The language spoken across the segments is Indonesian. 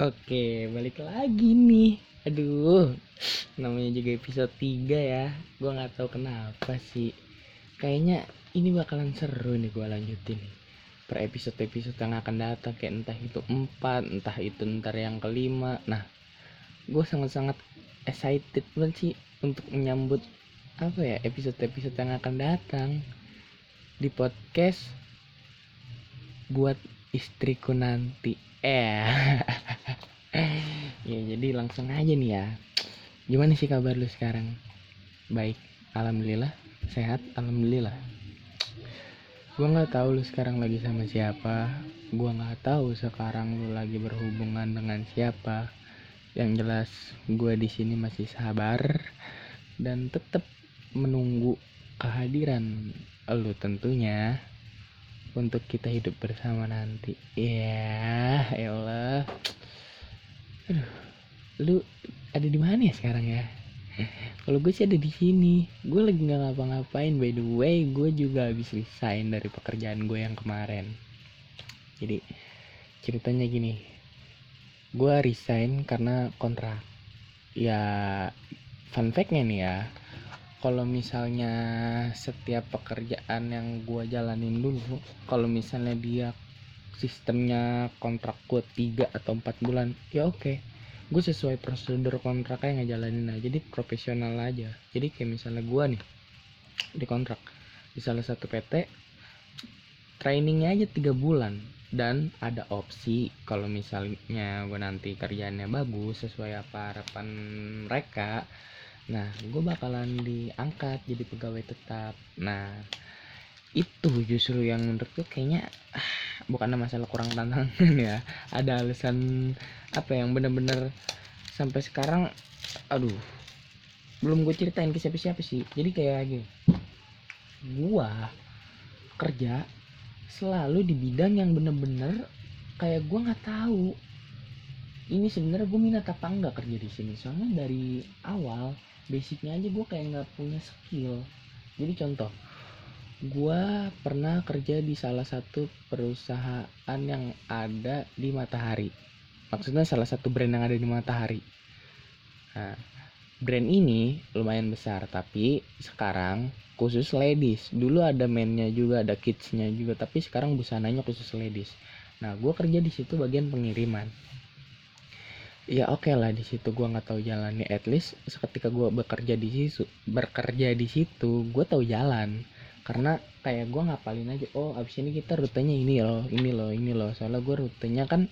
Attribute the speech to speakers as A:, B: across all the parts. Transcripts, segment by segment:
A: Oke, balik lagi nih. Aduh, namanya juga episode 3 ya. Gua nggak tahu kenapa sih. Kayaknya ini bakalan seru nih gua lanjutin per episode-episode yang akan datang kayak entah itu 4, entah itu ntar yang kelima. Nah, gue sangat-sangat excited banget sih untuk menyambut apa ya episode-episode yang akan datang di podcast buat istriku nanti eh ya jadi langsung aja nih ya. Gimana sih kabar lu sekarang? Baik alhamdulillah. Sehat alhamdulillah. Gua nggak tahu lu sekarang lagi sama siapa. Gua nggak tahu sekarang lu lagi berhubungan dengan siapa. Yang jelas gua di sini masih sabar dan tetap menunggu kehadiran lu tentunya untuk kita hidup bersama nanti. Ya ya Allah aduh lu ada di mana ya sekarang ya? Kalau gue sih ada di sini. Gue lagi nggak ngapa-ngapain by the way. Gue juga habis resign dari pekerjaan gue yang kemarin. Jadi ceritanya gini. Gue resign karena kontrak. Ya fun factnya nih ya. Kalau misalnya setiap pekerjaan yang gue jalanin dulu kalau misalnya dia sistemnya kontrak gue tiga atau empat bulan ya oke. Okay. gue sesuai prosedur kontraknya ngejalanin aja jadi profesional aja. Jadi kayak misalnya gue nih di kontrak di salah satu PT trainingnya aja tiga bulan. Dan ada opsi kalau misalnya gue nanti kerjaannya bagus sesuai apa harapan mereka nah gue bakalan diangkat jadi pegawai tetap. Nah itu justru yang menurut gue kayaknya ah, bukan masalah kurang tantangan ya. Ada alasan apa yang bener-bener sampai sekarang aduh belum gue ceritain ke siapa-siapa sih. Jadi kayak gini gua kerja selalu di bidang yang bener-bener kayak gua nggak tahu ini sebenarnya gue minat apa enggak kerja di sini. Soalnya dari awal basicnya aja gue kayak nggak punya skill. Jadi contoh gue pernah kerja di salah satu perusahaan yang ada di Matahari. Maksudnya salah satu brand yang ada di Matahari. Nah brand ini lumayan besar tapi sekarang khusus ladies. Dulu ada mennya juga ada kidsnya juga tapi sekarang busananya khusus ladies. Nah gue kerja di situ bagian pengiriman. Ya oke okay lah di situ gue nggak tahu jalannya. At least seketika gue bekerja di situ bekerja di situ gue tahu jalan karena kayak gue ngapalin aja oh abis ini kita rutenya ini loh ini loh ini loh. Soalnya gue rutenya kan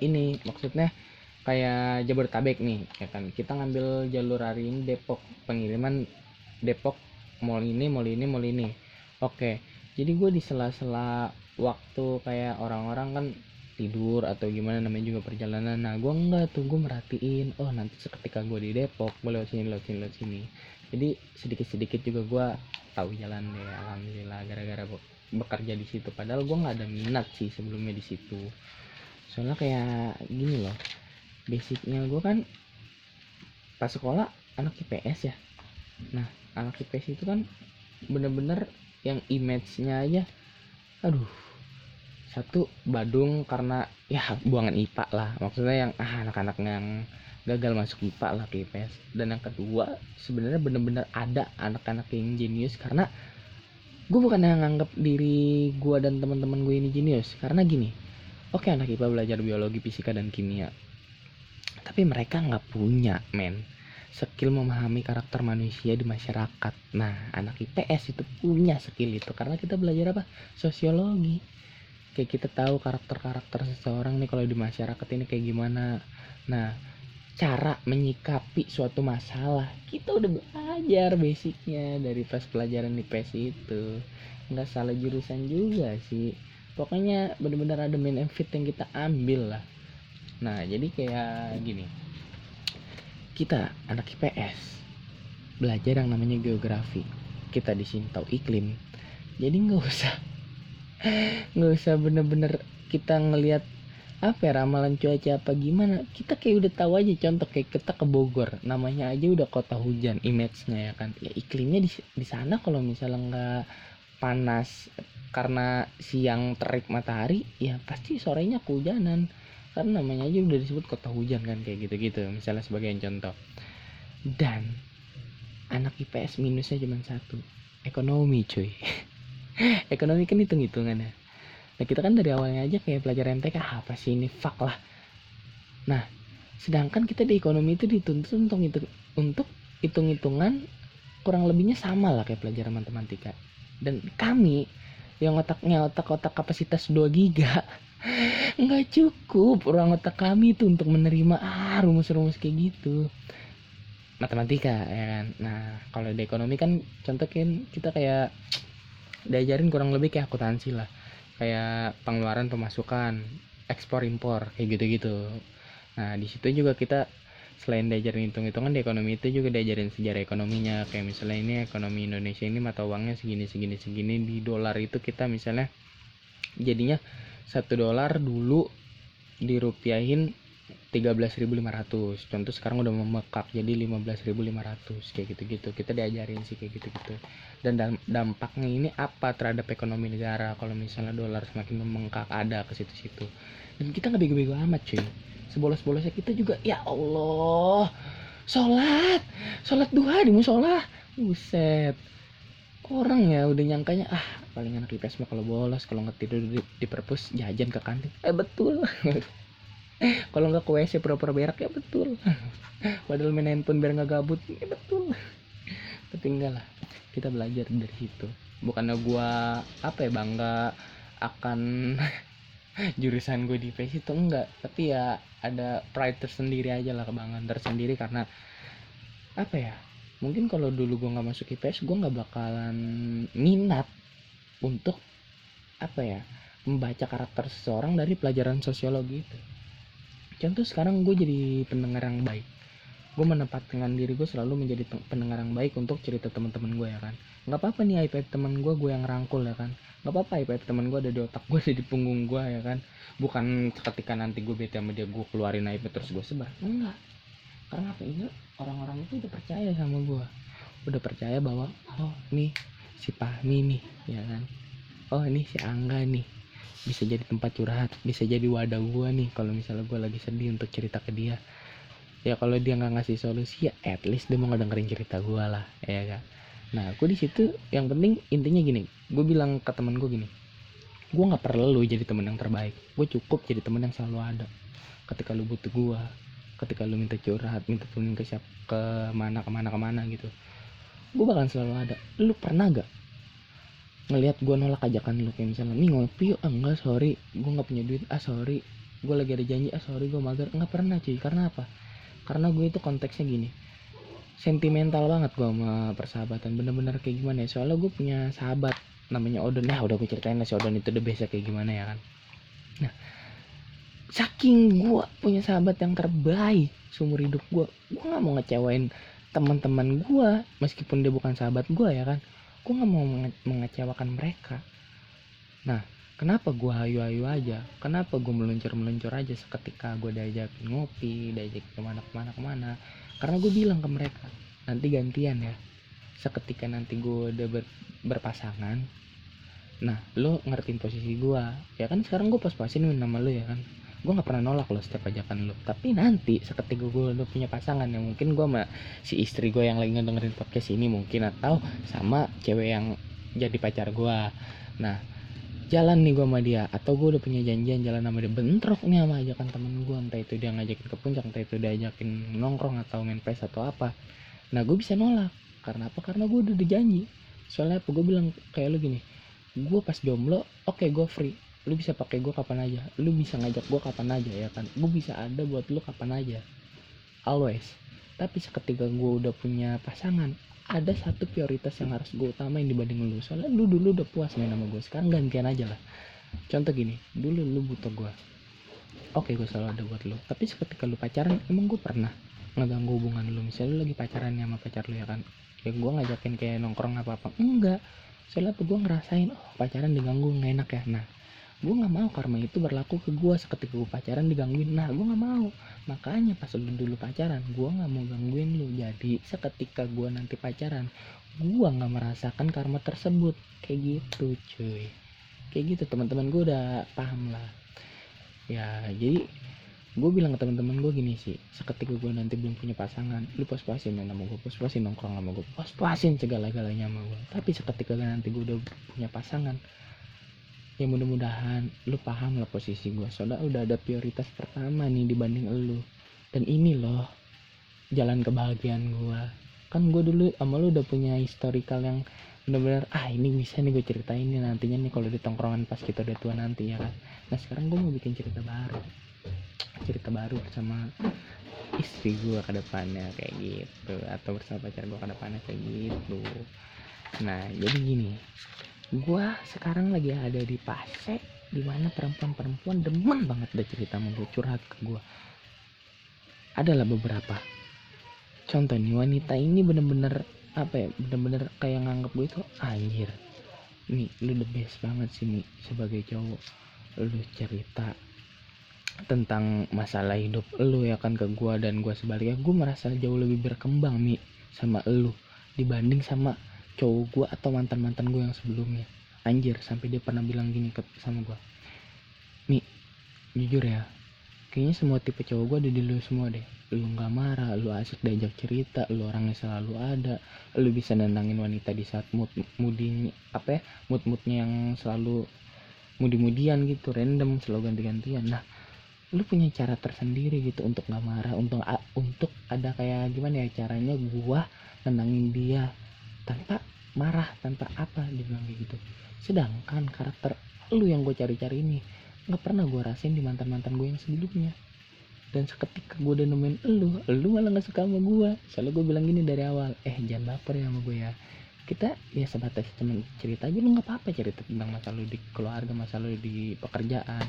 A: ini maksudnya kayak Jabodetabek nih ya kan. Kita ngambil jalur hari ini Depok pengiriman Depok mall ini mall ini mall ini. Oke jadi gue di sela-sela waktu kayak orang-orang kan tidur atau gimana namanya juga perjalanan. Nah gue enggak tuh gue merhatiin oh nanti seketika gue di Depok gue lewat sini lewat sini lewat sini. Jadi sedikit-sedikit juga gue tahu jalan deh alhamdulillah gara-gara bekerja di situ. Padahal gue nggak ada minat sih sebelumnya di situ. Soalnya kayak gini loh basicnya gue kan pas sekolah anak IPS ya. Nah anak IPS itu kan bener-bener yang image-nya aja aduh satu Badung karena ya buangan IPA lah. Maksudnya yang ah anak-anak yang gagal masuk IPA lah ke IPS dan yang kedua sebenarnya bener-bener ada anak-anak yang jenius karena gue bukan yang nganggap diri gue dan teman-teman gue ini jenius. Karena gini oke okay, anak IPA belajar biologi fisika dan kimia. Tapi mereka nggak punya men skill memahami karakter manusia di masyarakat. Nah anak IPS itu punya skill itu karena kita belajar apa? Sosiologi. Kayak kita tahu karakter-karakter seseorang nih kalau di masyarakat ini kayak gimana. Nah cara menyikapi suatu masalah. Kita udah belajar basicnya dari pas pelajaran di PS itu. Nggak salah jurusan juga sih. Pokoknya bener-bener ada main fit yang kita ambil lah. Nah jadi kayak gini. Kita anak IPS belajar yang namanya geografi. Kita di sini tahu iklim. Jadi nggak usah nggak usah bener-bener kita ngelihat apa ya ramalan cuaca apa? Gimana? Kita kayak udah tahu aja contoh kayak kita ke Bogor. Namanya aja udah kota hujan image-nya ya kan? Ya iklimnya di di sana kalau misalnya nggak panas karena siang terik matahari ya pasti sorenya kehujanan. Karena namanya aja udah disebut kota hujan kan kayak gitu-gitu. Misalnya sebagai contoh. Dan anak IPS minusnya cuma satu. Ekonomi cuy. Ekonomi kan hitung hitungan ya nah kita kan dari awalnya aja kayak pelajaran MTK ah, apa sih ini? Fuck lah. Nah sedangkan kita di ekonomi itu dituntut untuk hitung untuk hitung hitungan kurang lebihnya sama lah kayak pelajaran matematika. Dan kami yang otaknya otak-otak kapasitas 2 giga nggak cukup ruang otak kami itu untuk menerima ah rumus-rumus kayak gitu. Matematika ya kan? Nah kalau di ekonomi kan contohin kita kayak diajarin kurang lebih kayak akuntansi lah kayak pengeluaran pemasukan ekspor impor kayak gitu-gitu. Nah di situ juga kita selain diajarin hitung-hitungan di ekonomi itu juga diajarin sejarah ekonominya. Kayak misalnya ini ekonomi Indonesia ini mata uangnya segini segini segini. Di dolar itu kita misalnya jadinya satu dolar dulu dirupiahin 13.500 contoh sekarang udah memekak jadi 15.500 kayak gitu-gitu. Kita diajarin sih kayak gitu-gitu. Dan dampaknya ini apa terhadap ekonomi negara kalau misalnya dolar semakin memengkak ada ke situ-situ. Dan kita nggak bego-bego amat cuy. Sebolos-bolosnya kita juga ya Allah sholat. Sholat duha di musola buset. Orang ya udah nyangkanya ah paling enak di mah kalau bolos kalau nggak tidur di, di perpus jajan ke kantin. Eh betul kalau nggak ke WC pura-pura berak ya betul. Padahal main handphone biar nggak gabut ya betul. Tapi enggak lah kita belajar dari situ. Bukannya gua apa ya bangga akan jurusan gue di PS itu enggak tapi ya ada pride tersendiri aja lah kebanggaan tersendiri. Karena apa ya mungkin kalau dulu gue nggak masuk IPS gue nggak bakalan minat untuk apa ya membaca karakter seseorang dari pelajaran sosiologi itu contoh sekarang gue jadi pendengar yang baik. Gue menempatkan diri gue selalu menjadi pendengar yang baik untuk cerita teman-teman gue ya kan? Nggak apa-apa nih iPad teman gue gue yang rangkul ya kan? Nggak apa-apa iPad teman gue ada di otak gue ada di punggung gue ya kan? Bukan ketika nanti gue bete sama dia gue keluarin iPad terus gue sebar. Enggak. Karena apa? Ini orang-orang itu udah percaya sama gue. Udah percaya bahwa oh nih si Pahmi nih ya kan? Oh ini si Angga nih bisa jadi tempat curhat bisa jadi wadah gue nih kalau misalnya gue lagi sedih untuk cerita ke dia. Ya kalau dia nggak ngasih solusi ya at least dia mau ngedengerin cerita gue lah ya kan? Nah gue di situ yang penting intinya gini gue bilang ke temen gue gini gue nggak perlu jadi temen yang terbaik gue cukup jadi temen yang selalu ada. Ketika lu butuh gue ketika lu minta curhat minta temenin ke siapa ke mana ke mana ke mana gitu gue bakal selalu ada. Lu pernah gak ngelihat gue nolak ajakan lu kayak misalnya nih ngopi yuk. Ah, enggak sorry. Gue nggak punya duit. Ah sorry. Gue lagi ada janji. Ah sorry gue mager. Nggak pernah cuy. Karena apa? Karena gue itu konteksnya gini. Sentimental banget gue sama persahabatan. Bener-bener kayak gimana ya? Soalnya gue punya sahabat namanya Odon. Ya udah gue ceritain lah si Odon itu udah biasa kayak gimana ya kan. Nah saking gue punya sahabat yang terbaik seumur hidup gue gue nggak mau ngecewain teman-teman gue meskipun dia bukan sahabat gue ya kan gue nggak mau menge mengecewakan mereka. Nah kenapa gue hayu-hayu aja? Kenapa gue meluncur-meluncur aja seketika gue diajakin ngopi diajak ke mana ke mana? Ke mana karena gue bilang ke mereka nanti gantian ya. Seketika nanti gue udah ber, berpasangan. Nah lo ngertiin posisi gue ya kan sekarang gue pas-pasin nama lo ya kan gue nggak pernah nolak lo setiap ajakan lo tapi nanti seketika gue udah punya pasangan yang mungkin gue sama si istri gue yang lagi ngedengerin podcast ini mungkin atau sama cewek yang jadi pacar gue nah jalan nih gue sama dia atau gue udah punya janjian jalan sama dia bentrok nih sama ajakan temen gue entah itu dia ngajakin ke puncak entah itu dia ajakin nongkrong atau main pes atau apa. Nah gue bisa nolak. Karena apa? Karena gue udah dijanji soalnya apa? Gue bilang kayak lu gini gue pas jomblo oke okay, gue free lu bisa pakai gue kapan aja. Lu bisa ngajak gue kapan aja ya kan? Gue bisa ada buat lu kapan aja. Always. Tapi seketika gue udah punya pasangan ada satu prioritas yang harus gue utamain dibanding lu. Soalnya lu dulu udah puas main sama gue sekarang gantian aja lah. Contoh gini dulu lu butuh gue oke gue selalu ada buat lu. Tapi seketika lu pacaran emang gue pernah ngeganggu hubungan lu? Misalnya lu lagi pacaran sama pacar lu ya kan? Ya gue ngajakin kayak nongkrong apa apa enggak. Soalnya tuh gue ngerasain oh pacaran diganggu nggak enak ya. Nah gue nggak mau karma itu berlaku ke gue seketika gue pacaran digangguin. Nah gue nggak mau. Makanya pas lu dulu pacaran gue nggak mau gangguin lu. Jadi seketika gue nanti pacaran gue nggak merasakan karma tersebut. Kayak gitu cuy. Kayak gitu teman-teman gue udah paham lah. Ya jadi gue bilang ke teman-teman gue gini sih. Seketika gue nanti belum punya pasangan lu pas pasin main sama gue pas pasin nongkrong sama gue pas pasin segala-galanya sama gue tapi seketika nanti gue udah punya pasangan ya mudah-mudahan lu paham lah posisi gue soalnya udah ada prioritas pertama nih dibanding lu. Dan ini loh jalan kebahagiaan gue kan gue dulu sama lu udah punya historical yang bener-bener ah ini bisa nih gue ceritain nih nantinya nih kalau di tongkrongan pas kita udah tua nanti ya kan. Nah sekarang gue mau bikin cerita baru. Cerita baru bersama istri gue ke depannya kayak gitu. Atau bersama pacar gue ke depannya kayak gitu. Nah jadi gini gue sekarang lagi ada di fase di mana perempuan-perempuan demen banget udah cerita mau gue curhat ke gue adalah beberapa. Contoh nih wanita ini bener-bener apa ya bener-bener kayak nganggap gue itu anjir. Nih lu the best banget sih nih sebagai cowok. Lu cerita tentang masalah hidup lu ya kan ke gua dan gua sebaliknya. Gua merasa jauh lebih berkembang mi sama lu dibanding sama cowok gua atau mantan mantan gua yang sebelumnya. Anjir sampai dia pernah bilang gini ke sama gua. Mi jujur ya kayaknya semua tipe cowok gua ada di lu semua deh. Lu nggak marah lu asik diajak cerita lu orangnya selalu ada lu bisa nendangin wanita di saat mood mooding apa ya mood moodnya yang selalu mudi-mudian gitu random selalu ganti-gantian. Nah lu punya cara tersendiri gitu untuk nggak marah untuk untuk ada kayak gimana ya caranya gua nenangin dia tanpa marah tanpa apa dia bilang kayak gitu. Sedangkan karakter lu yang gue cari-cari ini nggak pernah gue rasain di mantan-mantan gue yang sebelumnya. Dan seketika gue udah nemuin lu lu malah gak suka sama gue soalnya gue bilang gini dari awal eh jangan baper ya sama gue ya. Kita ya sebatas temen cerita aja lu nggak apa-apa cerita tentang masalah lu di keluarga masalah lu di pekerjaan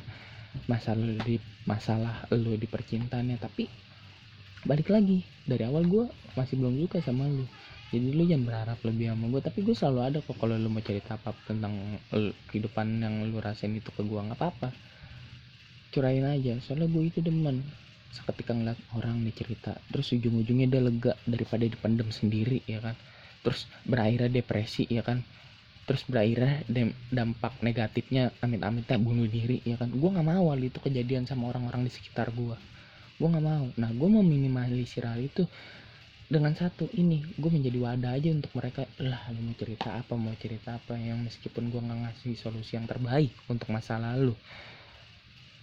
A: masalah di masalah lu di percintaannya. Tapi balik lagi dari awal gue masih belum suka sama lu jadi lu jangan berharap lebih sama gue tapi gue selalu ada kok kalau lu mau cerita apa tentang kehidupan yang lu rasain itu ke gue nggak apa-apa. Curain aja. Soalnya gue itu demen. Seketika ngeliat orang nih cerita terus ujung-ujungnya dia lega daripada dipendam sendiri ya kan? Terus berakhirnya depresi ya kan? Terus berakhirnya dampak negatifnya amit-amitnya bunuh diri ya kan? Gue nggak mau itu kejadian sama orang-orang di sekitar gue gue nggak mau. Nah gue mau minimalisir hal itu dengan satu ini gue menjadi wadah aja untuk mereka. Lah lu mau cerita apa? Mau cerita apa yang meskipun gue nggak ngasih solusi yang terbaik untuk masa lalu?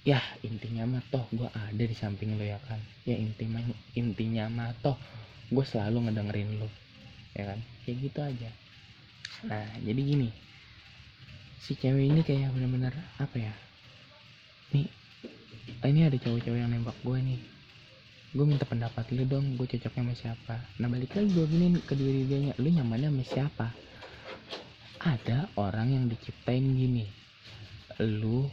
A: Ya intinya mah toh gue ada di samping lo ya kan? Ya intinya intinya mah toh gue selalu ngedengerin lo ya kan? Kayak gitu aja. Nah jadi gini. Si cewek ini kayak bener-bener apa ya? Nih ini ada cowok-cowok yang nembak gue nih gue minta pendapat lu dong gue cocoknya sama siapa. Nah balik lagi gue gini ke diri dia lu nyamannya sama siapa? Ada orang yang diciptain gini. Lu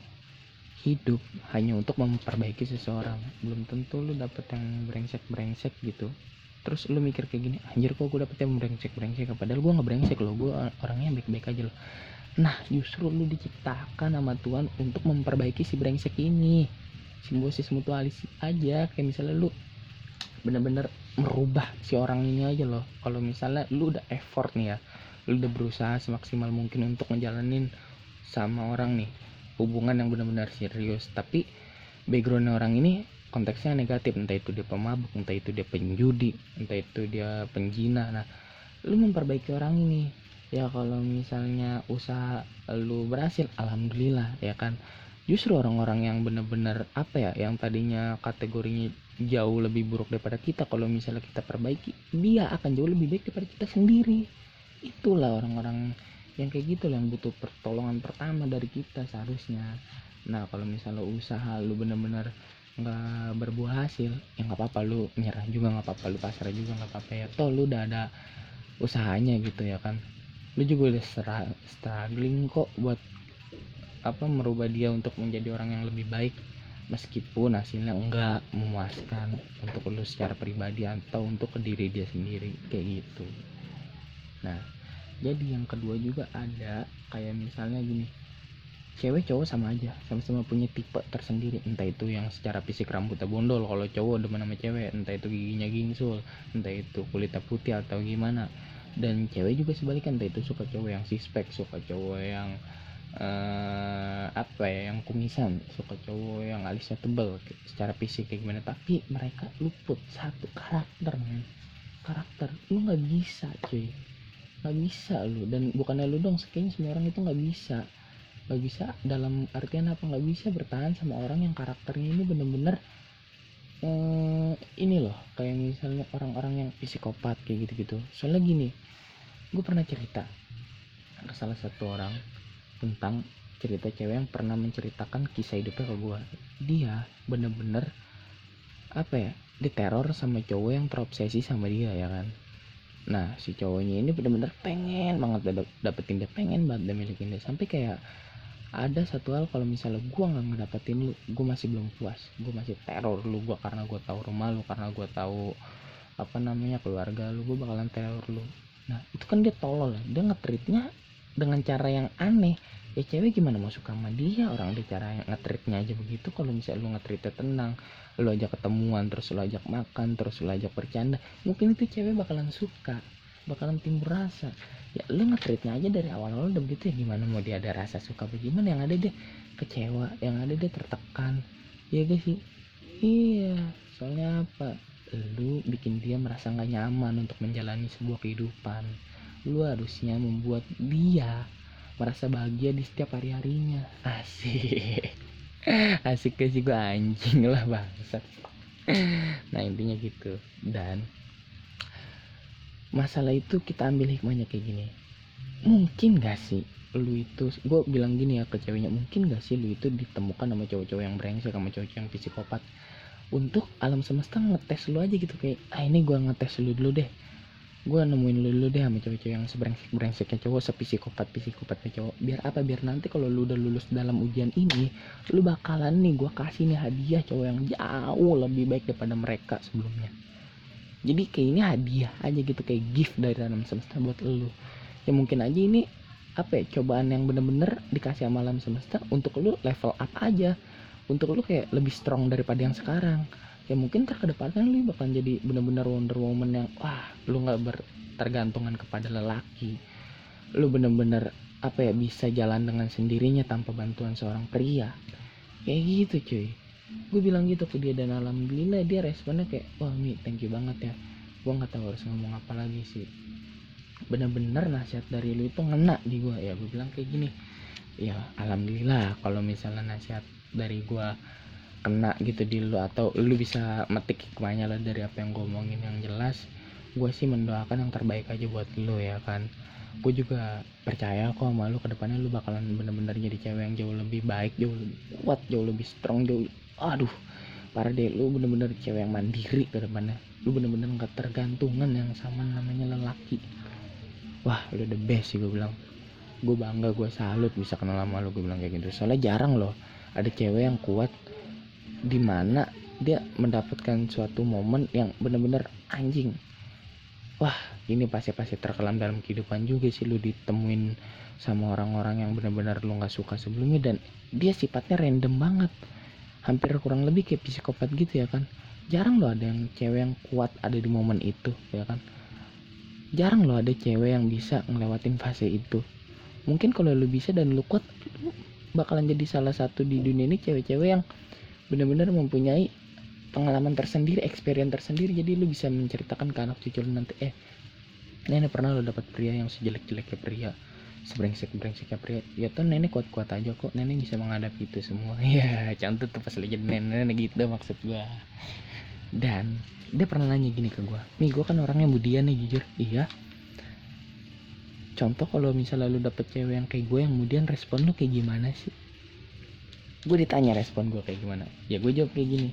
A: hidup hanya untuk memperbaiki seseorang. Belum tentu lu dapet yang brengsek brengsek gitu. Terus lu mikir kayak gini anjir kok gue dapet yang brengsek brengsek padahal gue nggak brengsek loh gue orangnya baik baik aja loh. Nah justru lu diciptakan sama Tuhan untuk memperbaiki si brengsek ini simbiosis mutualis aja. Kayak misalnya lu bener-bener merubah si orang ini aja loh. Kalau misalnya lu udah effort nih ya lu udah berusaha semaksimal mungkin untuk ngejalanin sama orang nih hubungan yang benar-benar serius. Tapi background orang ini konteksnya negatif. Entah itu dia pemabuk entah itu dia penjudi entah itu dia penjina. Nah lu memperbaiki orang ini. Ya kalau misalnya usaha lu berhasil alhamdulillah ya kan justru orang-orang yang benar-benar apa ya yang tadinya kategorinya jauh lebih buruk daripada kita kalau misalnya kita perbaiki dia akan jauh lebih baik daripada kita sendiri. Itulah orang-orang yang kayak gitu yang butuh pertolongan pertama dari kita seharusnya. Nah kalau misalnya usaha lu bener-bener nggak berbuah hasil ya nggak apa-apa lu nyerah juga nggak apa-apa lu pasrah juga nggak apa-apa ya. Toh lu udah ada usahanya gitu ya kan. Lu juga udah struggling kok buat apa merubah dia untuk menjadi orang yang lebih baik meskipun hasilnya enggak memuaskan untuk lu secara pribadi atau untuk ke diri dia sendiri kayak gitu. Nah jadi yang kedua juga ada kayak misalnya gini cewek cowok sama aja sama-sama punya tipe tersendiri. Entah itu yang secara fisik rambutnya bondol kalau cowok demen sama cewek entah itu giginya gingsul entah itu kulitnya putih atau gimana. Dan cewek juga sebaliknya entah itu suka cowok yang sispek suka cowok yang uh, apa ya yang kumisan suka cowok yang alisnya tebel secara fisik kayak gimana. Tapi mereka luput satu karakter men. Karakter lu nggak bisa cuy. Nggak bisa lu. Dan bukannya lu dong kayaknya semua orang itu nggak bisa. Nggak bisa dalam artian apa nggak bisa bertahan sama orang yang karakternya ini bener-bener eh, ini loh. Kayak misalnya orang-orang yang psikopat kayak gitu-gitu. Soalnya gini gue pernah cerita ke salah satu orang tentang cerita cewek yang pernah menceritakan kisah hidupnya ke gue dia bener-bener apa ya diteror sama cowok yang terobsesi sama dia ya kan? Nah si cowoknya ini bener-bener pengen banget dapetin dia pengen banget dia milikin dia. Sampai kayak ada satu hal kalau misalnya gue nggak ngedapetin lu gue masih belum puas. Gue masih teror lu gue karena gue tahu rumah lu karena gue tahu apa namanya keluarga lu gue bakalan teror lu. Nah itu kan dia tolol dia ngetritnya dengan cara yang aneh ya cewek gimana mau suka sama dia? Orang ada cara yang ngetritnya aja begitu. Kalau misalnya lu ngetritnya tenang lu ajak ketemuan terus lu ajak makan terus lu ajak bercanda mungkin itu cewek bakalan suka bakalan timbul rasa. Ya lu ngetritnya aja dari awal-awal udah begitu ya. Gimana mau dia ada rasa suka bagaimana? Yang ada dia kecewa yang ada dia tertekan. Ya guys sih? Iya. Soalnya apa? Lu bikin dia merasa nggak nyaman untuk menjalani sebuah kehidupan. Lu harusnya membuat dia merasa bahagia di setiap hari-harinya. Asik. Asik sih gue anjing lah bangsat. Nah intinya gitu. Dan masalah itu kita ambil hikmahnya kayak gini. Mungkin gak sih lu itu gue bilang gini ya ke ceweknya mungkin gak sih lu itu ditemukan sama cowok-cowok yang brengsek sama cowok-cowok yang psikopat? Untuk alam semesta ngetes lu aja gitu kayak ah ini gue ngetes lu dulu deh gue nemuin lu dulu deh sama cowok-cowok yang sebrengsek brengseknya cowok sepsikopat psikopatnya cowok. Biar apa? Biar nanti kalau lu udah lulus dalam ujian ini lu bakalan nih gue kasih nih hadiah cowok yang jauh lebih baik daripada mereka sebelumnya. Jadi kayak ini hadiah aja gitu kayak gift dari alam semesta buat lu. Ya mungkin aja ini apa ya cobaan yang bener-bener dikasih sama alam semesta untuk lu level up aja. Untuk lu kayak lebih strong daripada yang sekarang ya mungkin terkedepannya lu bakal jadi bener-bener Wonder Woman yang wah lu nggak bertergantungan kepada lelaki. Lu bener-bener apa ya bisa jalan dengan sendirinya tanpa bantuan seorang pria. Kayak gitu cuy. Gue bilang gitu ke dia dan alhamdulillah dia responnya kayak wah mi thank you banget ya. Gue nggak tahu harus ngomong apa lagi sih. Bener-bener nasihat dari lu itu ngena di gue ya gue bilang kayak gini. Ya alhamdulillah kalau misalnya nasihat dari gue kena gitu di lu atau lu bisa metik hikmahnya lah dari apa yang gue omongin. Yang jelas gue sih mendoakan yang terbaik aja buat lu ya kan. Gue juga percaya kok sama lu ke depannya lu bakalan bener-bener jadi cewek yang jauh lebih baik jauh lebih kuat jauh lebih strong jauh aduh. Parah deh lu bener-bener cewek yang mandiri ke depannya. Lu bener-bener gak tergantungan yang sama namanya lelaki. Wah lu the best sih gue bilang. Gue bangga gue salut bisa kenal sama lu gue bilang kayak gitu. Soalnya jarang loh ada cewek yang kuat di mana dia mendapatkan suatu momen yang bener-bener anjing. Wah ini pasti-pasti terkelam dalam kehidupan juga sih lu ditemuin sama orang-orang yang bener-bener lu nggak suka sebelumnya dan dia sifatnya random banget. Hampir kurang lebih kayak psikopat gitu ya kan. Jarang loh ada yang cewek yang kuat ada di momen itu ya kan. Jarang loh ada cewek yang bisa ngelewatin fase itu. Mungkin kalau lu bisa dan lu kuat lu bakalan jadi salah satu di dunia ini cewek-cewek yang benar-benar mempunyai pengalaman tersendiri, experience tersendiri. Jadi lu bisa menceritakan ke anak cucu lu nanti, eh, nenek pernah lo dapat pria yang sejelek-jeleknya pria, sebrengsek-brengseknya pria. Ya tuh nenek kuat-kuat aja kok nenek bisa menghadapi itu semua. Ya contoh tuh pas lagi nenek, nenek gitu maksud gua. Dan dia pernah nanya gini ke gua nih gua kan orangnya mudian nih jujur. Iya. Contoh kalau misalnya lu dapet cewek yang kayak gue yang kemudian respon lu kayak gimana sih gue ditanya respon gue kayak gimana. Ya gue jawab kayak gini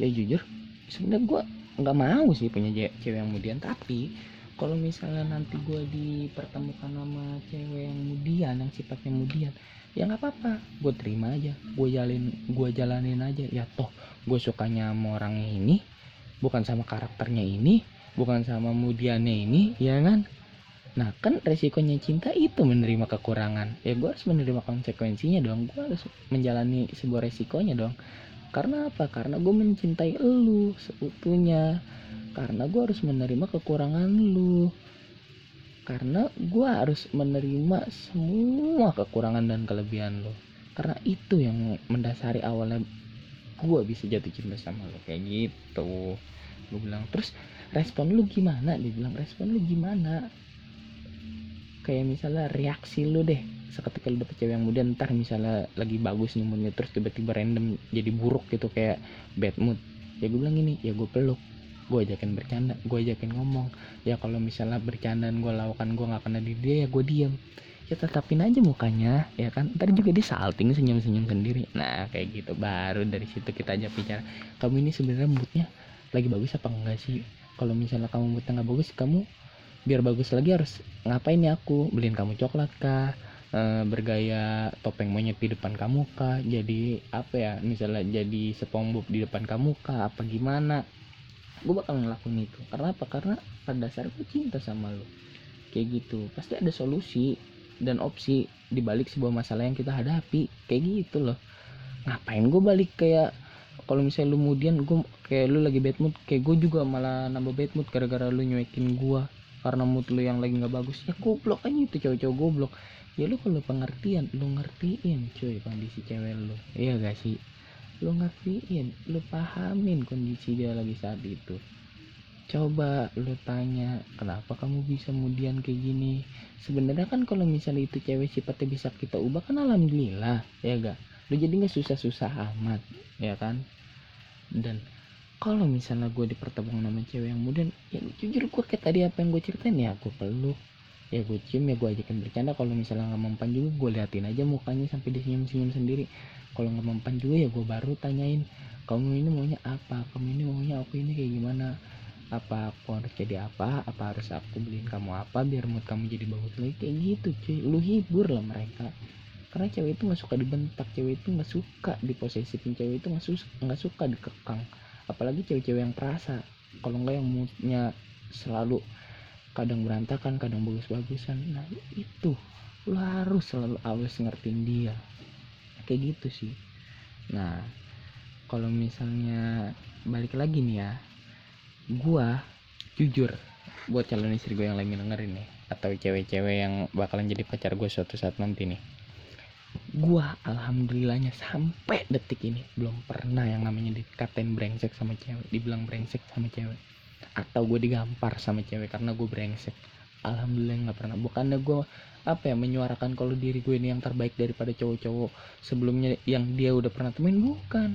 A: ya jujur sebenarnya gue nggak mau sih punya cewek yang kemudian tapi kalau misalnya nanti gue dipertemukan sama cewek yang kemudian yang sifatnya kemudian ya nggak apa-apa. Gue terima aja. Gue jalin gue jalanin aja. Ya toh gue sukanya sama orangnya ini bukan sama karakternya ini bukan sama kemudiannya ini ya kan nah kan resikonya cinta itu menerima kekurangan. Ya gue harus menerima konsekuensinya dong. Gue harus menjalani sebuah resikonya dong. Karena apa? Karena gue mencintai elu seutuhnya. Karena gue harus menerima kekurangan lu. Karena gue harus menerima semua kekurangan dan kelebihan lo karena itu yang mendasari awalnya gue bisa jatuh cinta sama lo kayak gitu. Gue bilang terus respon lu gimana? Dia bilang respon lu gimana kayak misalnya reaksi lu deh. Seketika lu dapet cewek yang muda ntar misalnya lagi bagus nih moodnya terus tiba-tiba random jadi buruk gitu kayak bad mood. Ya gue bilang ini ya gue peluk gue ajakin bercanda gue ajakin ngomong. Ya kalau misalnya bercandaan gue lakukan gue nggak kena di dia ya gue diem. Ya tetapin aja mukanya ya kan? Ntar juga dia salting senyum senyum sendiri. Nah kayak gitu. Baru dari situ kita aja bicara. Kamu ini sebenarnya moodnya lagi bagus apa enggak sih? Kalau misalnya kamu moodnya nggak bagus kamu biar bagus lagi harus ngapain ya aku? Beliin kamu coklat kah? E, bergaya topeng monyet di depan kamu kah? Jadi apa ya misalnya jadi SpongeBob di depan kamu kah? Apa gimana? Gue bakal ngelakuin itu. Karena apa? Karena pada dasar gue cinta sama lo kayak gitu. Pasti ada solusi dan opsi di balik sebuah masalah yang kita hadapi. Kayak gitu loh. Ngapain gue balik kayak kalau misalnya lu kemudian gue kayak lu lagi bad mood kayak gue juga malah nambah bad mood gara-gara lu nyuekin gue karena mood lu yang lagi nggak bagus. Ya goblok aja itu cowok-cowok goblok. Ya lu kalau pengertian lu ngertiin cuy kondisi cewek lu. Iya gak sih? Lu ngertiin lu pahamin kondisi dia lagi saat itu. Coba lu tanya kenapa kamu bisa kemudian kayak gini? Sebenarnya kan kalau misalnya itu cewek sifatnya bisa kita ubah kan alhamdulillah ya gak lu jadi nggak susah-susah amat ya kan? Dan kalau misalnya gue dipertemukan sama cewek yang kemudian ya jujur gue kayak tadi apa yang gue ceritain ya gue peluk ya gue cium ya gue ajakin bercanda. Kalau misalnya nggak mempan juga gue liatin aja mukanya sampai dia senyum-senyum sendiri. Kalau nggak mempan juga ya gue baru tanyain kamu ini maunya apa? Kamu ini maunya aku ini kayak gimana? Apa aku harus jadi apa? Apa harus aku beliin kamu apa biar mood kamu jadi bagus? Lagi kayak gitu cuy. Lu hibur lah mereka. Karena cewek itu nggak suka dibentak cewek itu nggak suka diposesifin cewek itu nggak suka nggak suka dikekang apalagi cewek-cewek yang perasa. Kalau nggak yang moodnya selalu kadang berantakan kadang bagus-bagusan. Nah itu lu harus selalu harus ngertiin dia. Kayak gitu sih. Nah kalau misalnya balik lagi nih ya gua jujur buat calon istri gue yang lagi dengerin nih atau cewek-cewek yang bakalan jadi pacar gue suatu saat nanti nih gua alhamdulillahnya sampai detik ini belum pernah yang namanya dikatain brengsek sama cewek dibilang brengsek sama cewek. Atau gue digampar sama cewek karena gue brengsek. Alhamdulillah nggak pernah. Bukannya gue apa ya menyuarakan kalau diri gue ini yang terbaik daripada cowok-cowok sebelumnya yang dia udah pernah temuin. Bukan.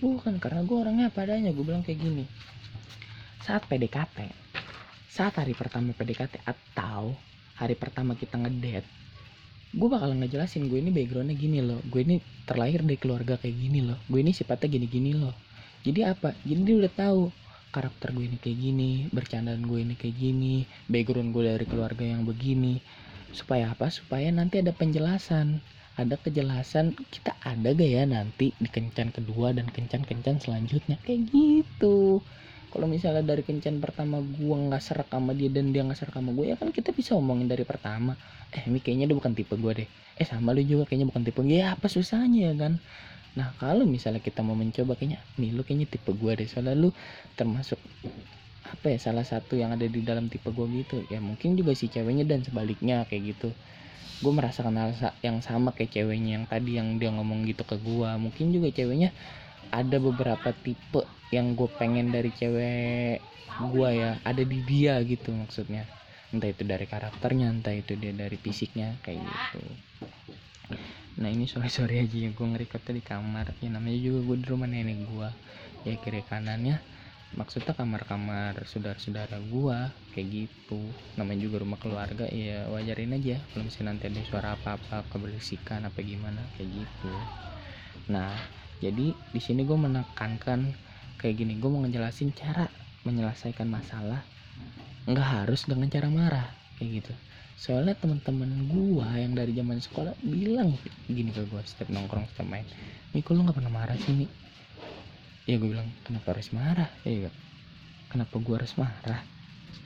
A: Bukan karena gue orangnya padanya gue bilang kayak gini. Saat PDKT saat hari pertama PDKT atau hari pertama kita ngedate gue bakal ngejelasin gue ini backgroundnya gini loh. Gue ini terlahir dari keluarga kayak gini loh. Gue ini sifatnya gini-gini loh. Jadi apa? Jadi dia udah tahu karakter gue ini kayak gini bercandaan gue ini kayak gini background gue dari keluarga yang begini. Supaya apa? Supaya nanti ada penjelasan. Ada kejelasan kita ada gak ya nanti di kencan kedua dan kencan-kencan selanjutnya? Kayak gitu kalau misalnya dari kencan pertama gue nggak serak sama dia dan dia nggak serak sama gue ya kan kita bisa omongin dari pertama. Eh ini kayaknya dia bukan tipe gue deh. Eh sama lu juga kayaknya bukan tipe gue ya apa susahnya ya kan? Nah kalau misalnya kita mau mencoba kayaknya nih lu kayaknya tipe gue deh. Soalnya lu termasuk apa ya salah satu yang ada di dalam tipe gue gitu. Ya mungkin juga si ceweknya dan sebaliknya kayak gitu. Gue merasakan hal yang sama kayak ceweknya yang tadi yang dia ngomong gitu ke gue mungkin juga ceweknya ada beberapa tipe yang gue pengen dari cewek gue ya. Ada di dia gitu maksudnya. Entah itu dari karakternya entah itu dia dari fisiknya kayak gitu. Nah ini sore sore aja yang gue ngerekord di kamar. Ya namanya juga gue di rumah nenek gue ya kiri kanannya. Maksudnya kamar-kamar saudara-saudara gue kayak gitu. Namanya juga rumah keluarga. Ya wajarin aja kalau misalnya nanti ada suara apa-apa keberisikan apa gimana kayak gitu. Nah jadi di sini gue menekankan kayak gini gue mau ngejelasin cara menyelesaikan masalah nggak harus dengan cara marah kayak gitu. Soalnya teman-teman gue yang dari zaman sekolah bilang gini ke gue setiap nongkrong setiap main Miko lu nggak pernah marah sih ya gue bilang kenapa harus marah? Ya kenapa gue harus marah?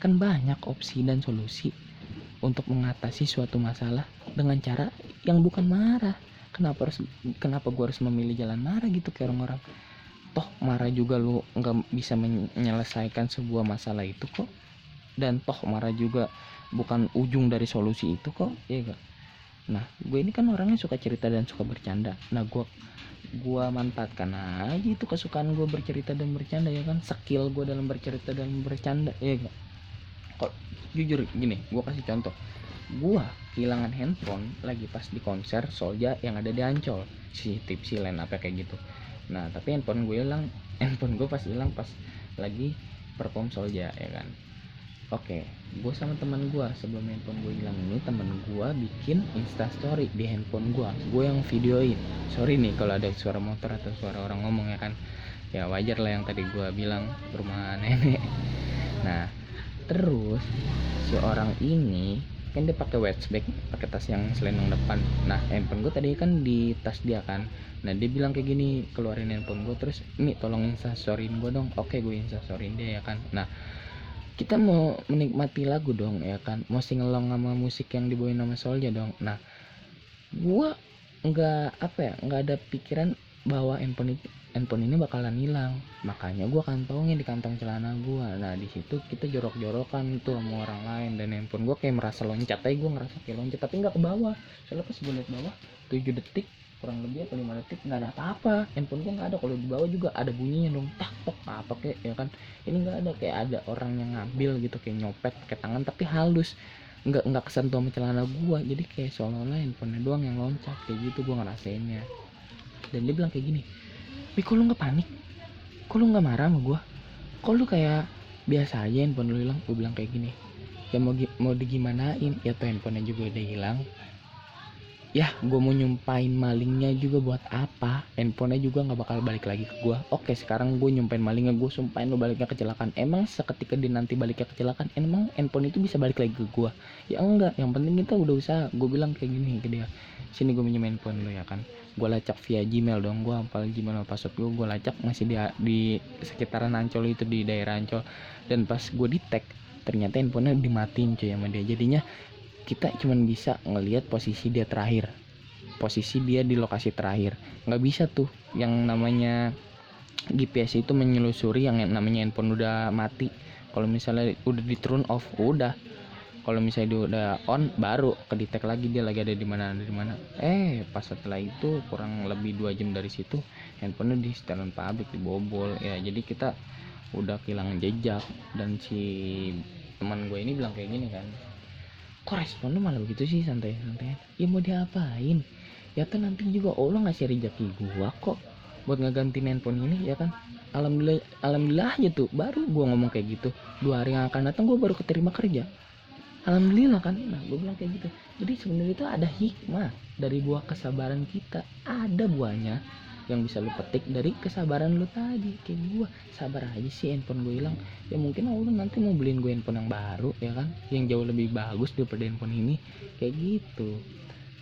A: Kan banyak opsi dan solusi untuk mengatasi suatu masalah dengan cara yang bukan marah kenapa harus kenapa gue harus memilih jalan marah gitu kayak orang-orang. Toh marah juga lu nggak bisa menyelesaikan sebuah masalah itu kok. Dan toh marah juga bukan ujung dari solusi itu kok ya gak nah gue ini kan orangnya suka cerita dan suka bercanda. Nah gue gue manfaatkan aja itu kesukaan gue bercerita dan bercanda ya kan? Skill gue dalam bercerita dan bercanda ya gak kok jujur gini gue kasih contoh gue kehilangan handphone lagi pas di konser Solja yang ada di Ancol. Si tipsi lain apa kayak gitu. Nah tapi handphone gue hilang. Handphone gue pas hilang pas lagi perform Solja ya kan? Oke gue sama teman gue sebelum handphone gue hilang ini teman gue bikin insta story di handphone gue gue yang videoin. Sorry nih kalau ada suara motor atau suara orang ngomong ya kan? Ya wajar lah yang tadi gue bilang rumah nenek. Nah terus si orang ini kan dia pakai bag pakai tas yang selendang depan. Nah handphone gue tadi kan di tas dia kan. Nah dia bilang kayak gini keluarin handphone gue terus ini tolong instastoryin gue dong. Oke gue instastoryin dia ya kan. Nah kita mau menikmati lagu dong ya kan. Mau singelong sama musik yang dibawain nama Solja dong. Nah gue nggak apa ya nggak ada pikiran bahwa handphone itu handphone ini bakalan hilang. Makanya gue kantongin di kantong celana gue nah di situ kita jorok-jorokan tuh sama orang lain. Dan handphone gue kayak merasa loncat aja. Gue ngerasa kayak loncat tapi nggak ke bawah. Soalnya pas gue liat bawah 7 detik kurang lebih atau 5 detik nggak ada apa-apa. Handphone gue nggak ada. Kalau di bawah juga ada bunyinya dong. Tak tok apa kayak ya kan? Ini nggak ada. Kayak ada orang yang ngambil gitu kayak nyopet pakai tangan tapi halus. Nggak nggak kesentuh sama celana gue jadi kayak seolah-olah handphonenya doang yang loncat. Kayak gitu gue ngerasainnya. Dan dia bilang kayak gini tapi kok lu nggak panik? Kok lu nggak marah sama gue kok lu kayak biasa aja handphone lu hilang? Gue bilang kayak gini ya mau mau digimanain? Ya tuh handphonenya juga udah hilang. Ya gue mau nyumpain malingnya juga buat apa? Handphonenya juga nggak bakal balik lagi ke gue oke sekarang gue nyumpain malingnya gue sumpahin lo baliknya kecelakaan. Emang seketika dia nanti baliknya kecelakaan emang handphone itu bisa balik lagi ke gue ya enggak yang penting kita udah usaha. Gue bilang kayak gini ke dia sini gue minjem handphone lo ya kan gue lacak via Gmail dong. Gue hafal Gmail password gue gue lacak masih di di sekitaran Ancol itu di daerah Ancol. Dan pas gue di tag ternyata handphonenya dimatiin cuy sama dia. Jadinya kita cuma bisa ngelihat posisi dia terakhir. Posisi dia di lokasi terakhir. Nggak bisa tuh yang namanya GPS itu menyelusuri yang namanya handphone udah mati. Kalau misalnya udah di turn off udah kalau misalnya dia udah on baru ke detect lagi dia lagi ada di mana di mana. Eh pas setelah itu kurang lebih dua jam dari situ handphonenya di setelan pabrik dibobol ya jadi kita udah kehilangan jejak. Dan si teman gue ini bilang kayak gini kan kok respon lu malah begitu sih santai santai ya mau diapain? Ya kan nanti juga Allah ngasih rezeki gua kok buat ngeganti handphone ini ya kan? Alhamdulillah alhamdulillah aja tuh baru gua ngomong kayak gitu. Dua hari yang akan datang gua baru keterima kerja alhamdulillah kan. Nah gue bilang kayak gitu. Jadi sebenarnya itu ada hikmah dari buah kesabaran kita. Ada buahnya yang bisa lu petik dari kesabaran lu tadi. Kayak gue sabar aja sih handphone gue hilang. Ya mungkin Allah nanti mau beliin gue handphone yang baru ya kan? Yang jauh lebih bagus daripada handphone ini. Kayak gitu.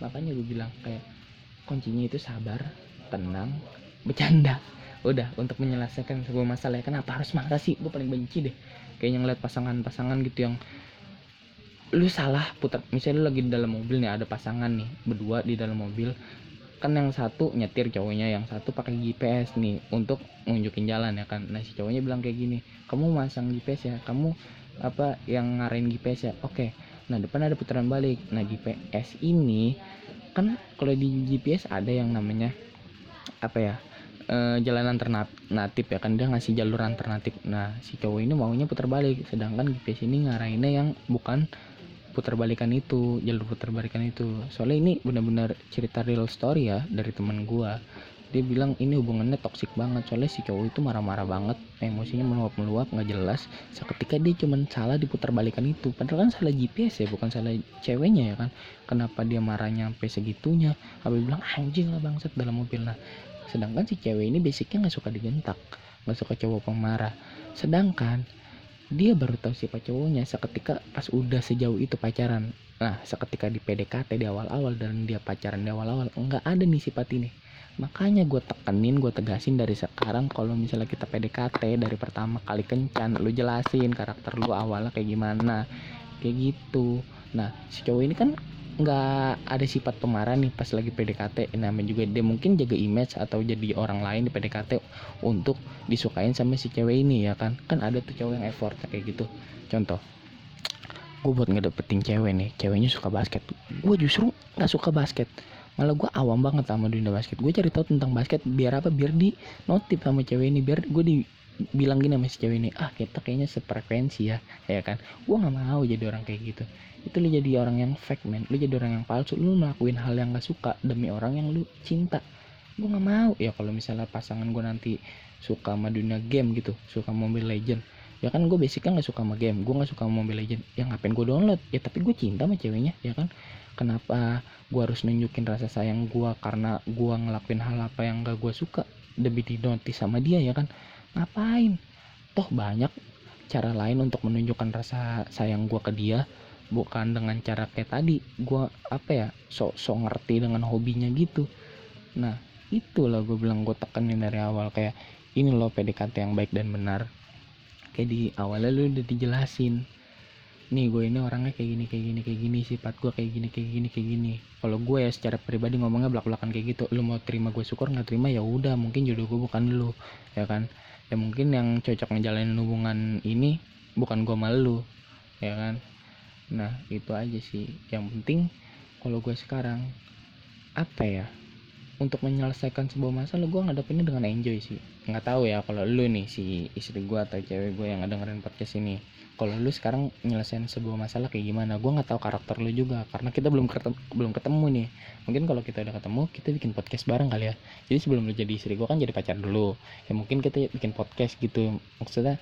A: Makanya gue bilang kayak kuncinya itu sabar tenang bercanda. Udah untuk menyelesaikan sebuah masalah. Ya kenapa harus marah sih? Gue paling benci deh. Kayaknya ngeliat pasangan-pasangan gitu yang lu salah putar misalnya lu lagi di dalam mobil nih ada pasangan nih berdua di dalam mobil kan yang satu nyetir cowoknya yang satu pakai GPS nih untuk nunjukin jalan ya kan. Nah si cowoknya bilang kayak gini kamu masang GPS ya kamu apa yang ngarahin GPS ya? Oke nah depan ada putaran balik. Nah GPS ini kan kalau di GPS ada yang namanya apa ya e, jalan alternatif ya kan dia ngasih jalur alternatif. Nah si cowok ini maunya putar balik sedangkan GPS ini ngarahinnya yang bukan putar balikan itu jalur putar balikan itu. Soalnya ini benar-benar cerita real story ya dari teman gua. Dia bilang ini hubungannya toksik banget. Soalnya si cowok itu marah-marah banget emosinya meluap-meluap nggak jelas. Seketika dia cuma salah diputar balikan itu. Padahal kan salah GPS ya bukan salah ceweknya ya kan. Kenapa dia marahnya sampai segitunya? Abi bilang anjing lah bangsat dalam mobil. Nah sedangkan si cewek ini basicnya nggak suka digentak nggak suka cowok pemarah. Sedangkan dia baru tahu siapa cowoknya seketika pas udah sejauh itu pacaran. Nah seketika di PDKT di awal-awal dan dia pacaran di awal-awal nggak ada nih sifat ini makanya gue tekenin gue tegasin dari sekarang kalau misalnya kita PDKT dari pertama kali kencan lu jelasin karakter lu awalnya kayak gimana. Kayak gitu. Nah si cowok ini kan nggak ada sifat pemarah nih pas lagi PDKT namanya juga dia mungkin jaga image atau jadi orang lain di PDKT untuk disukain sama si cewek ini ya kan? Kan ada tuh cowok yang effort kayak gitu. Contoh gue buat ngedapetin cewek nih ceweknya suka basket. Gue justru nggak suka basket. Malah gue awam banget sama dunia basket. Gue cari tahu tentang basket biar apa? Biar di notif sama cewek ini. Biar gue di bilang gini sama si cewek ini ah kita kayaknya sefrekuensi ya. Ya kan? Gue nggak mau jadi orang kayak gitu itu lu jadi orang yang fake man lu jadi orang yang palsu. Lu melakuin hal yang gak suka demi orang yang lu cinta. Gue nggak mau. Ya kalau misalnya pasangan gue nanti suka sama dunia game gitu suka Mobile Legend ya kan gue basic kan gak suka sama game. Gue gak suka sama Mobile Legend ya ngapain gue download? Ya tapi gue cinta sama ceweknya ya kan? Kenapa gue harus nunjukin rasa sayang gue karena gue ngelakuin hal apa yang gak gue suka? Demi dinotis sama dia ya kan? Ngapain? Toh banyak cara lain untuk menunjukkan rasa sayang gue ke dia bukan dengan cara kayak tadi. Gue apa ya sok sok ngerti dengan hobinya gitu. Nah itulah gue bilang gue tekenin dari awal. Kayak ini loh PDKT yang baik dan benar. Kayak di awalnya lu udah dijelasin. Nih gue ini orangnya kayak gini kayak gini kayak gini. Sifat gue kayak gini kayak gini kayak gini. Kalau gue ya secara pribadi ngomongnya belak belakan kayak gitu. Lu mau terima gue syukur nggak terima ya udah. Mungkin jodoh gue bukan lu ya kan? Ya mungkin yang cocok ngejalanin hubungan ini bukan gue malu ya kan nah itu aja sih. Yang penting kalau gue sekarang apa ya untuk menyelesaikan sebuah masalah gue ngadepinnya dengan enjoy sih. Nggak tahu ya kalau lu nih si istri gue atau cewek gue yang ngedengerin podcast ini kalau lu sekarang nyelesain sebuah masalah kayak gimana? Gue nggak tahu karakter lu juga karena kita belum ketemu belum ketemu nih. Mungkin kalau kita udah ketemu kita bikin podcast bareng kali ya. Jadi sebelum lu jadi istri gue kan jadi pacar dulu. Ya mungkin kita bikin podcast gitu. Maksudnya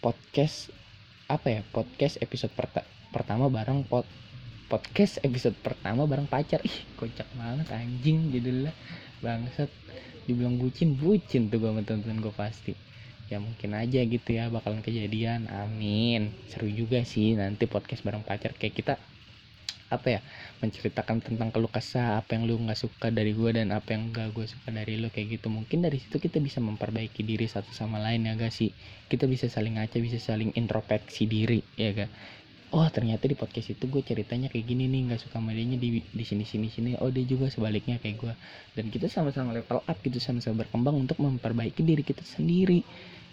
A: podcast apa ya podcast episode perta pertama bareng pod podcast episode pertama bareng pacar. Ih kocak banget anjing judulnya. Bangsat dibilang bucin bucin tuh gue temen gue pasti. Ya mungkin aja gitu ya bakalan kejadian. Amin. Seru juga sih nanti podcast bareng pacar. Kayak kita apa ya menceritakan tentang keluh kesah apa yang lu nggak suka dari gue dan apa yang gak gue suka dari lu. Kayak gitu. Mungkin dari situ kita bisa memperbaiki diri satu sama lain ya gak sih? Kita bisa saling ngaca bisa saling introspeksi diri ya gak oh ternyata di podcast itu gue ceritanya kayak gini nih nggak suka dia di di sini sini sini. Oh dia juga sebaliknya kayak gue dan kita sama-sama level up gitu sama-sama berkembang untuk memperbaiki diri kita sendiri.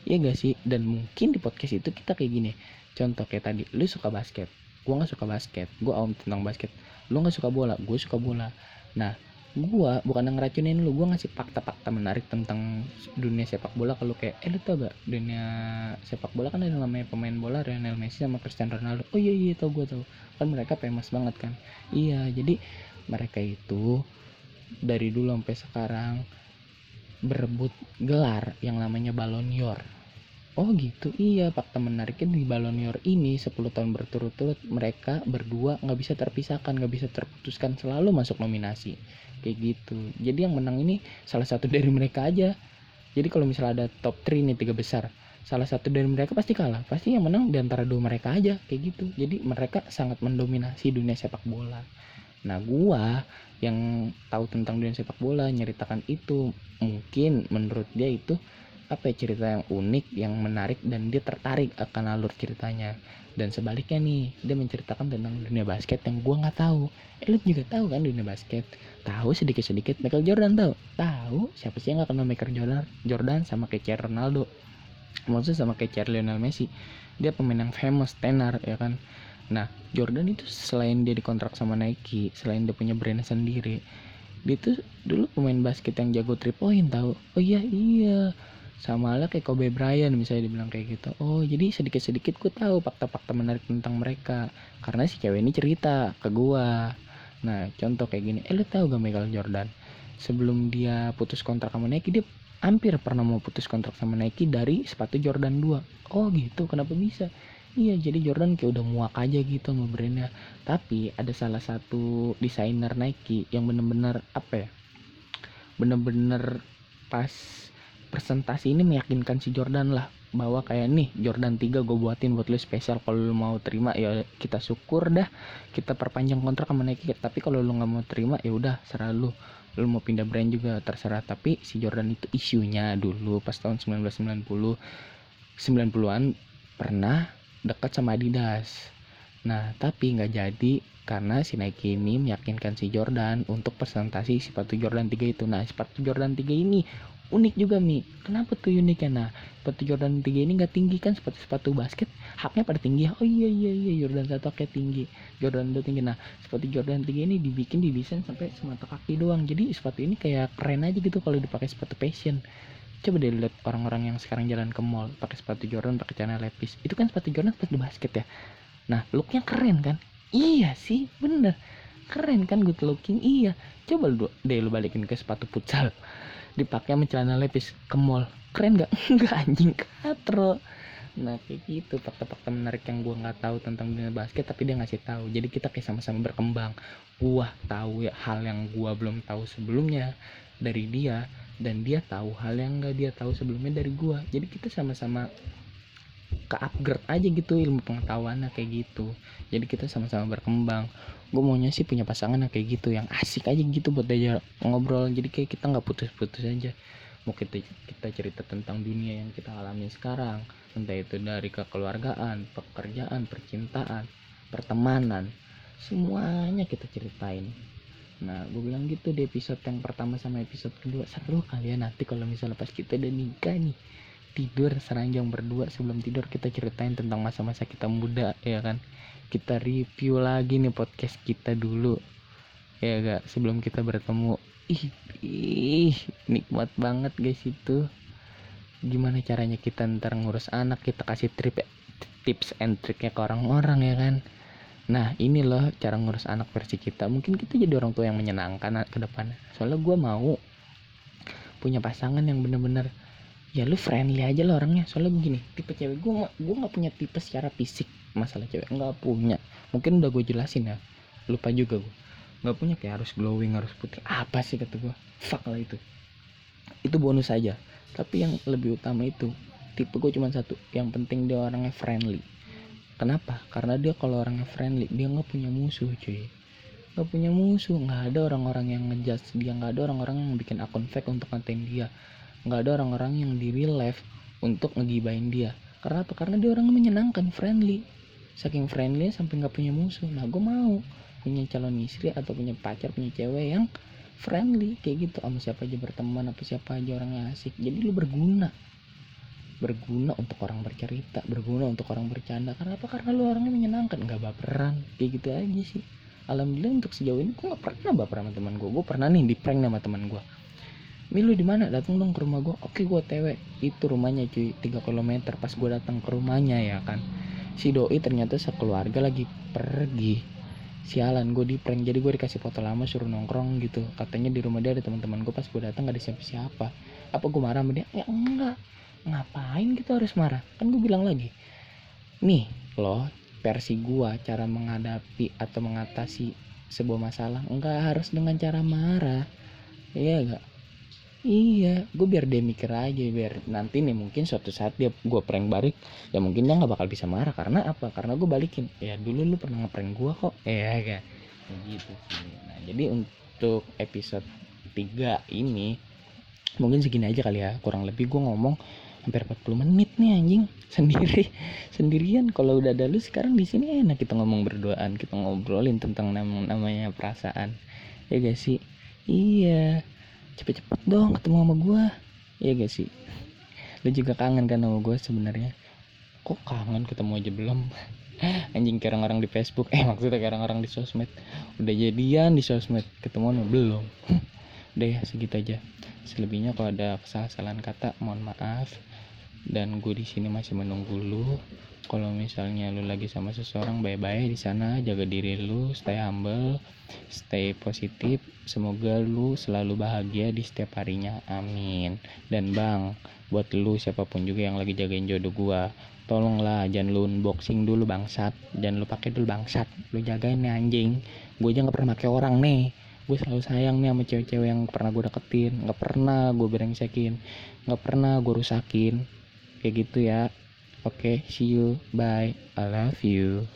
A: Ya gak sih? Dan mungkin di podcast itu kita kayak gini. Contoh kayak tadi lu suka basket. Gue nggak suka basket. Gue awam tentang basket. Lu nggak suka bola. Gue suka bola. Nah gua bukan ngeracunin lu gua ngasih fakta-fakta menarik tentang dunia sepak bola. Kalau kayak eh lu tau gak dunia sepak bola kan ada namanya pemain bola Lionel Messi sama Cristiano Ronaldo. Oh iya iya tau gua tau. Kan mereka famous banget kan. Iya jadi mereka itu dari dulu sampai sekarang berebut gelar yang namanya Ballon d'Or. Oh gitu, iya fakta menariknya di Ballon d'Or ini 10 tahun berturut-turut mereka berdua nggak bisa terpisahkan, nggak bisa terputuskan selalu masuk nominasi kayak gitu. Jadi yang menang ini salah satu dari mereka aja. Jadi kalau misalnya ada top 3 nih tiga besar, salah satu dari mereka pasti kalah. Pasti yang menang di antara dua mereka aja kayak gitu. Jadi mereka sangat mendominasi dunia sepak bola. Nah gua yang tahu tentang dunia sepak bola nyeritakan itu mungkin menurut dia itu apa ya cerita yang unik yang menarik dan dia tertarik akan alur ceritanya. Dan sebaliknya nih dia menceritakan tentang dunia basket yang gue nggak tahu. Eh lu juga tahu kan dunia basket? Tahu sedikit sedikit Michael Jordan tahu? Tahu. Siapa sih yang nggak kenal Michael Jordan Jordan sama kayak Ronaldo? Maksudnya sama kayak Lionel Messi. Dia pemain yang famous tenar ya kan? Nah Jordan itu selain dia dikontrak sama Nike selain dia punya brand sendiri dia tuh dulu pemain basket yang jago three point tahu? Oh iya iya sama lah kayak Kobe Bryant misalnya dibilang kayak gitu. Oh jadi sedikit-sedikit gue tahu fakta-fakta menarik tentang mereka. Karena si cewek ini cerita ke gue nah contoh kayak gini. Eh lu tahu gak Michael Jordan? Sebelum dia putus kontrak sama Nike dia hampir pernah mau putus kontrak sama Nike dari sepatu Jordan 2 oh gitu. Kenapa bisa? Iya jadi Jordan kayak udah muak aja gitu sama brandnya. Tapi ada salah satu desainer Nike yang bener-bener apa ya Bener-bener pas presentasi ini meyakinkan si Jordan lah bahwa kayak nih Jordan 3 gue buatin buat lu spesial kalau lu mau terima ya kita syukur dah kita perpanjang kontrak sama Nike. Tapi kalau lu nggak mau terima ya udah serah lu. Lu mau pindah brand juga terserah. Tapi si Jordan itu isunya dulu pas tahun 1990 90-an pernah dekat sama Adidas. Nah tapi nggak jadi karena si Nike ini meyakinkan si Jordan untuk presentasi sepatu Jordan 3 itu. Nah sepatu Jordan 3 ini unik juga mi. Kenapa tuh uniknya nah sepatu Jordan 3 ini nggak tinggi kan? Seperti sepatu basket haknya pada tinggi. Oh iya iya iya. Jordan satu haknya tinggi. Jordan 2 tinggi. Nah sepatu Jordan 3 ini dibikin didesain sampai semata kaki doang. Jadi sepatu ini kayak keren aja gitu kalau dipakai sepatu fashion. Coba deh lihat orang-orang yang sekarang jalan ke mall pakai sepatu Jordan pakai celana lepis. Itu kan sepatu Jordan sepatu basket ya? Nah looknya keren kan? Iya sih bener. Keren kan good looking? Iya. Coba lu deh lu balikin ke sepatu futsal dipakai sama celana lepis ke mall. Keren nggak? Nggak anjing katro. Nah kayak gitu fakta-fakta menarik yang gua nggak tahu tentang dunia basket tapi dia ngasih tahu. Jadi kita kayak sama-sama berkembang. Gua tahu ya hal yang gua belum tahu sebelumnya dari dia dan dia tahu hal yang nggak dia tahu sebelumnya dari gua. Jadi kita sama-sama ke upgrade aja gitu ilmu pengetahuannya kayak gitu. Jadi kita sama-sama berkembang gue maunya sih punya pasangan yang kayak gitu yang asik aja gitu buat aja ngobrol. Jadi kayak kita nggak putus-putus aja. Mau kita kita cerita tentang dunia yang kita alami sekarang. Entah itu dari kekeluargaan pekerjaan percintaan pertemanan. Semuanya kita ceritain. Nah gue bilang gitu di episode yang pertama sama episode kedua. Seru kalian ya nanti kalau misalnya pas kita udah nikah nih. Tidur seranjang berdua sebelum tidur kita ceritain tentang masa-masa kita muda ya kan kita review lagi nih podcast kita dulu. Ya gak sebelum kita bertemu. Ih, ih nikmat banget guys itu. Gimana caranya kita ntar ngurus anak kita kasih trip tips and triknya ke orang-orang ya kan? Nah ini loh cara ngurus anak versi kita. Mungkin kita jadi orang tua yang menyenangkan ke depan. Soalnya gue mau punya pasangan yang bener-bener ya lu friendly aja lo orangnya. Soalnya begini tipe cewek gue gue nggak punya tipe secara fisik masalah cewek. Nggak punya. Mungkin udah gue jelasin ya. Lupa juga gue nggak punya kayak harus glowing harus putih. Apa sih kata gue fuck lah itu. Itu bonus aja. Tapi yang lebih utama itu tipe gue cuma satu. Yang penting dia orangnya friendly. Kenapa? Karena dia kalau orangnya friendly dia nggak punya musuh cuy. Nggak punya musuh. Nggak ada orang-orang yang ngejudge dia. Nggak ada orang-orang yang bikin akun fake untuk ngatain dia. Nggak ada orang-orang yang di real life untuk ngegibain dia. Karena apa? Karena dia orang menyenangkan friendly saking friendly sampai nggak punya musuh. Nah gue mau punya calon istri atau punya pacar punya cewek yang friendly kayak gitu. Sama siapa aja berteman apa siapa aja orang yang asik. Jadi lu berguna. Berguna untuk orang bercerita berguna untuk orang bercanda. Karena apa? Karena lu orangnya menyenangkan. Nggak baperan. Kayak gitu aja sih. Alhamdulillah untuk sejauh ini gue gak pernah baper sama teman gue gue pernah nih di prank sama teman gue Milu di mana? Datang dong ke rumah gue. Oke, gue TW. Itu rumahnya cuy, 3 km. Pas gue datang ke rumahnya ya kan. Si doi ternyata sekeluarga lagi pergi. Sialan gue di prank. Jadi gue dikasih foto lama suruh nongkrong gitu. Katanya di rumah dia ada teman-teman gue pas gue datang gak ada siapa-siapa. Apa gue marah sama dia? Ya enggak. Ngapain kita harus marah? Kan gue bilang lagi. Nih loh versi gue cara menghadapi atau mengatasi sebuah masalah enggak harus dengan cara marah. Iya gak Iya, gue biar dia mikir aja biar nanti nih mungkin suatu saat dia gue prank balik ya mungkin dia nggak bakal bisa marah karena apa? Karena gue balikin. Ya dulu lu pernah ngeprank gue kok. Ya kan. Gitu sih. Nah, jadi untuk episode 3 ini mungkin segini aja kali ya. Kurang lebih gue ngomong hampir 40 menit nih anjing sendiri sendirian kalau udah ada lu sekarang di sini enak kita ngomong berduaan kita ngobrolin tentang namanya perasaan ya gak sih iya cepet-cepet dong ketemu sama gue iya gak sih? Lu juga kangen kan sama gue sebenarnya. Kok kangen? Ketemu aja belum. Anjing kayak orang-orang di Facebook. Eh maksudnya kayak orang-orang di sosmed. Udah jadian di sosmed. Ketemu belum? Udah ya segitu aja. Selebihnya kalau ada kesalahan kata mohon maaf. Dan gue di sini masih menunggu lu. Kalau misalnya lu lagi sama seseorang bye-bye di sana. Jaga diri lu stay humble stay positif semoga lu selalu bahagia di setiap harinya. Amin. Dan bang buat lu siapa pun juga yang lagi jagain jodoh gua tolonglah jangan lu unboxing dulu bangsat. Jangan lu pakai dulu bangsat. Lu jagain nih anjing. Gue aja nggak pernah pakai orang nih. Gue selalu sayang nih sama cewek-cewek yang pernah gue deketin nggak pernah gue berengsekin nggak pernah gue rusakin. Kayak gitu ya. Oke, okay, see you. Bye. I love you.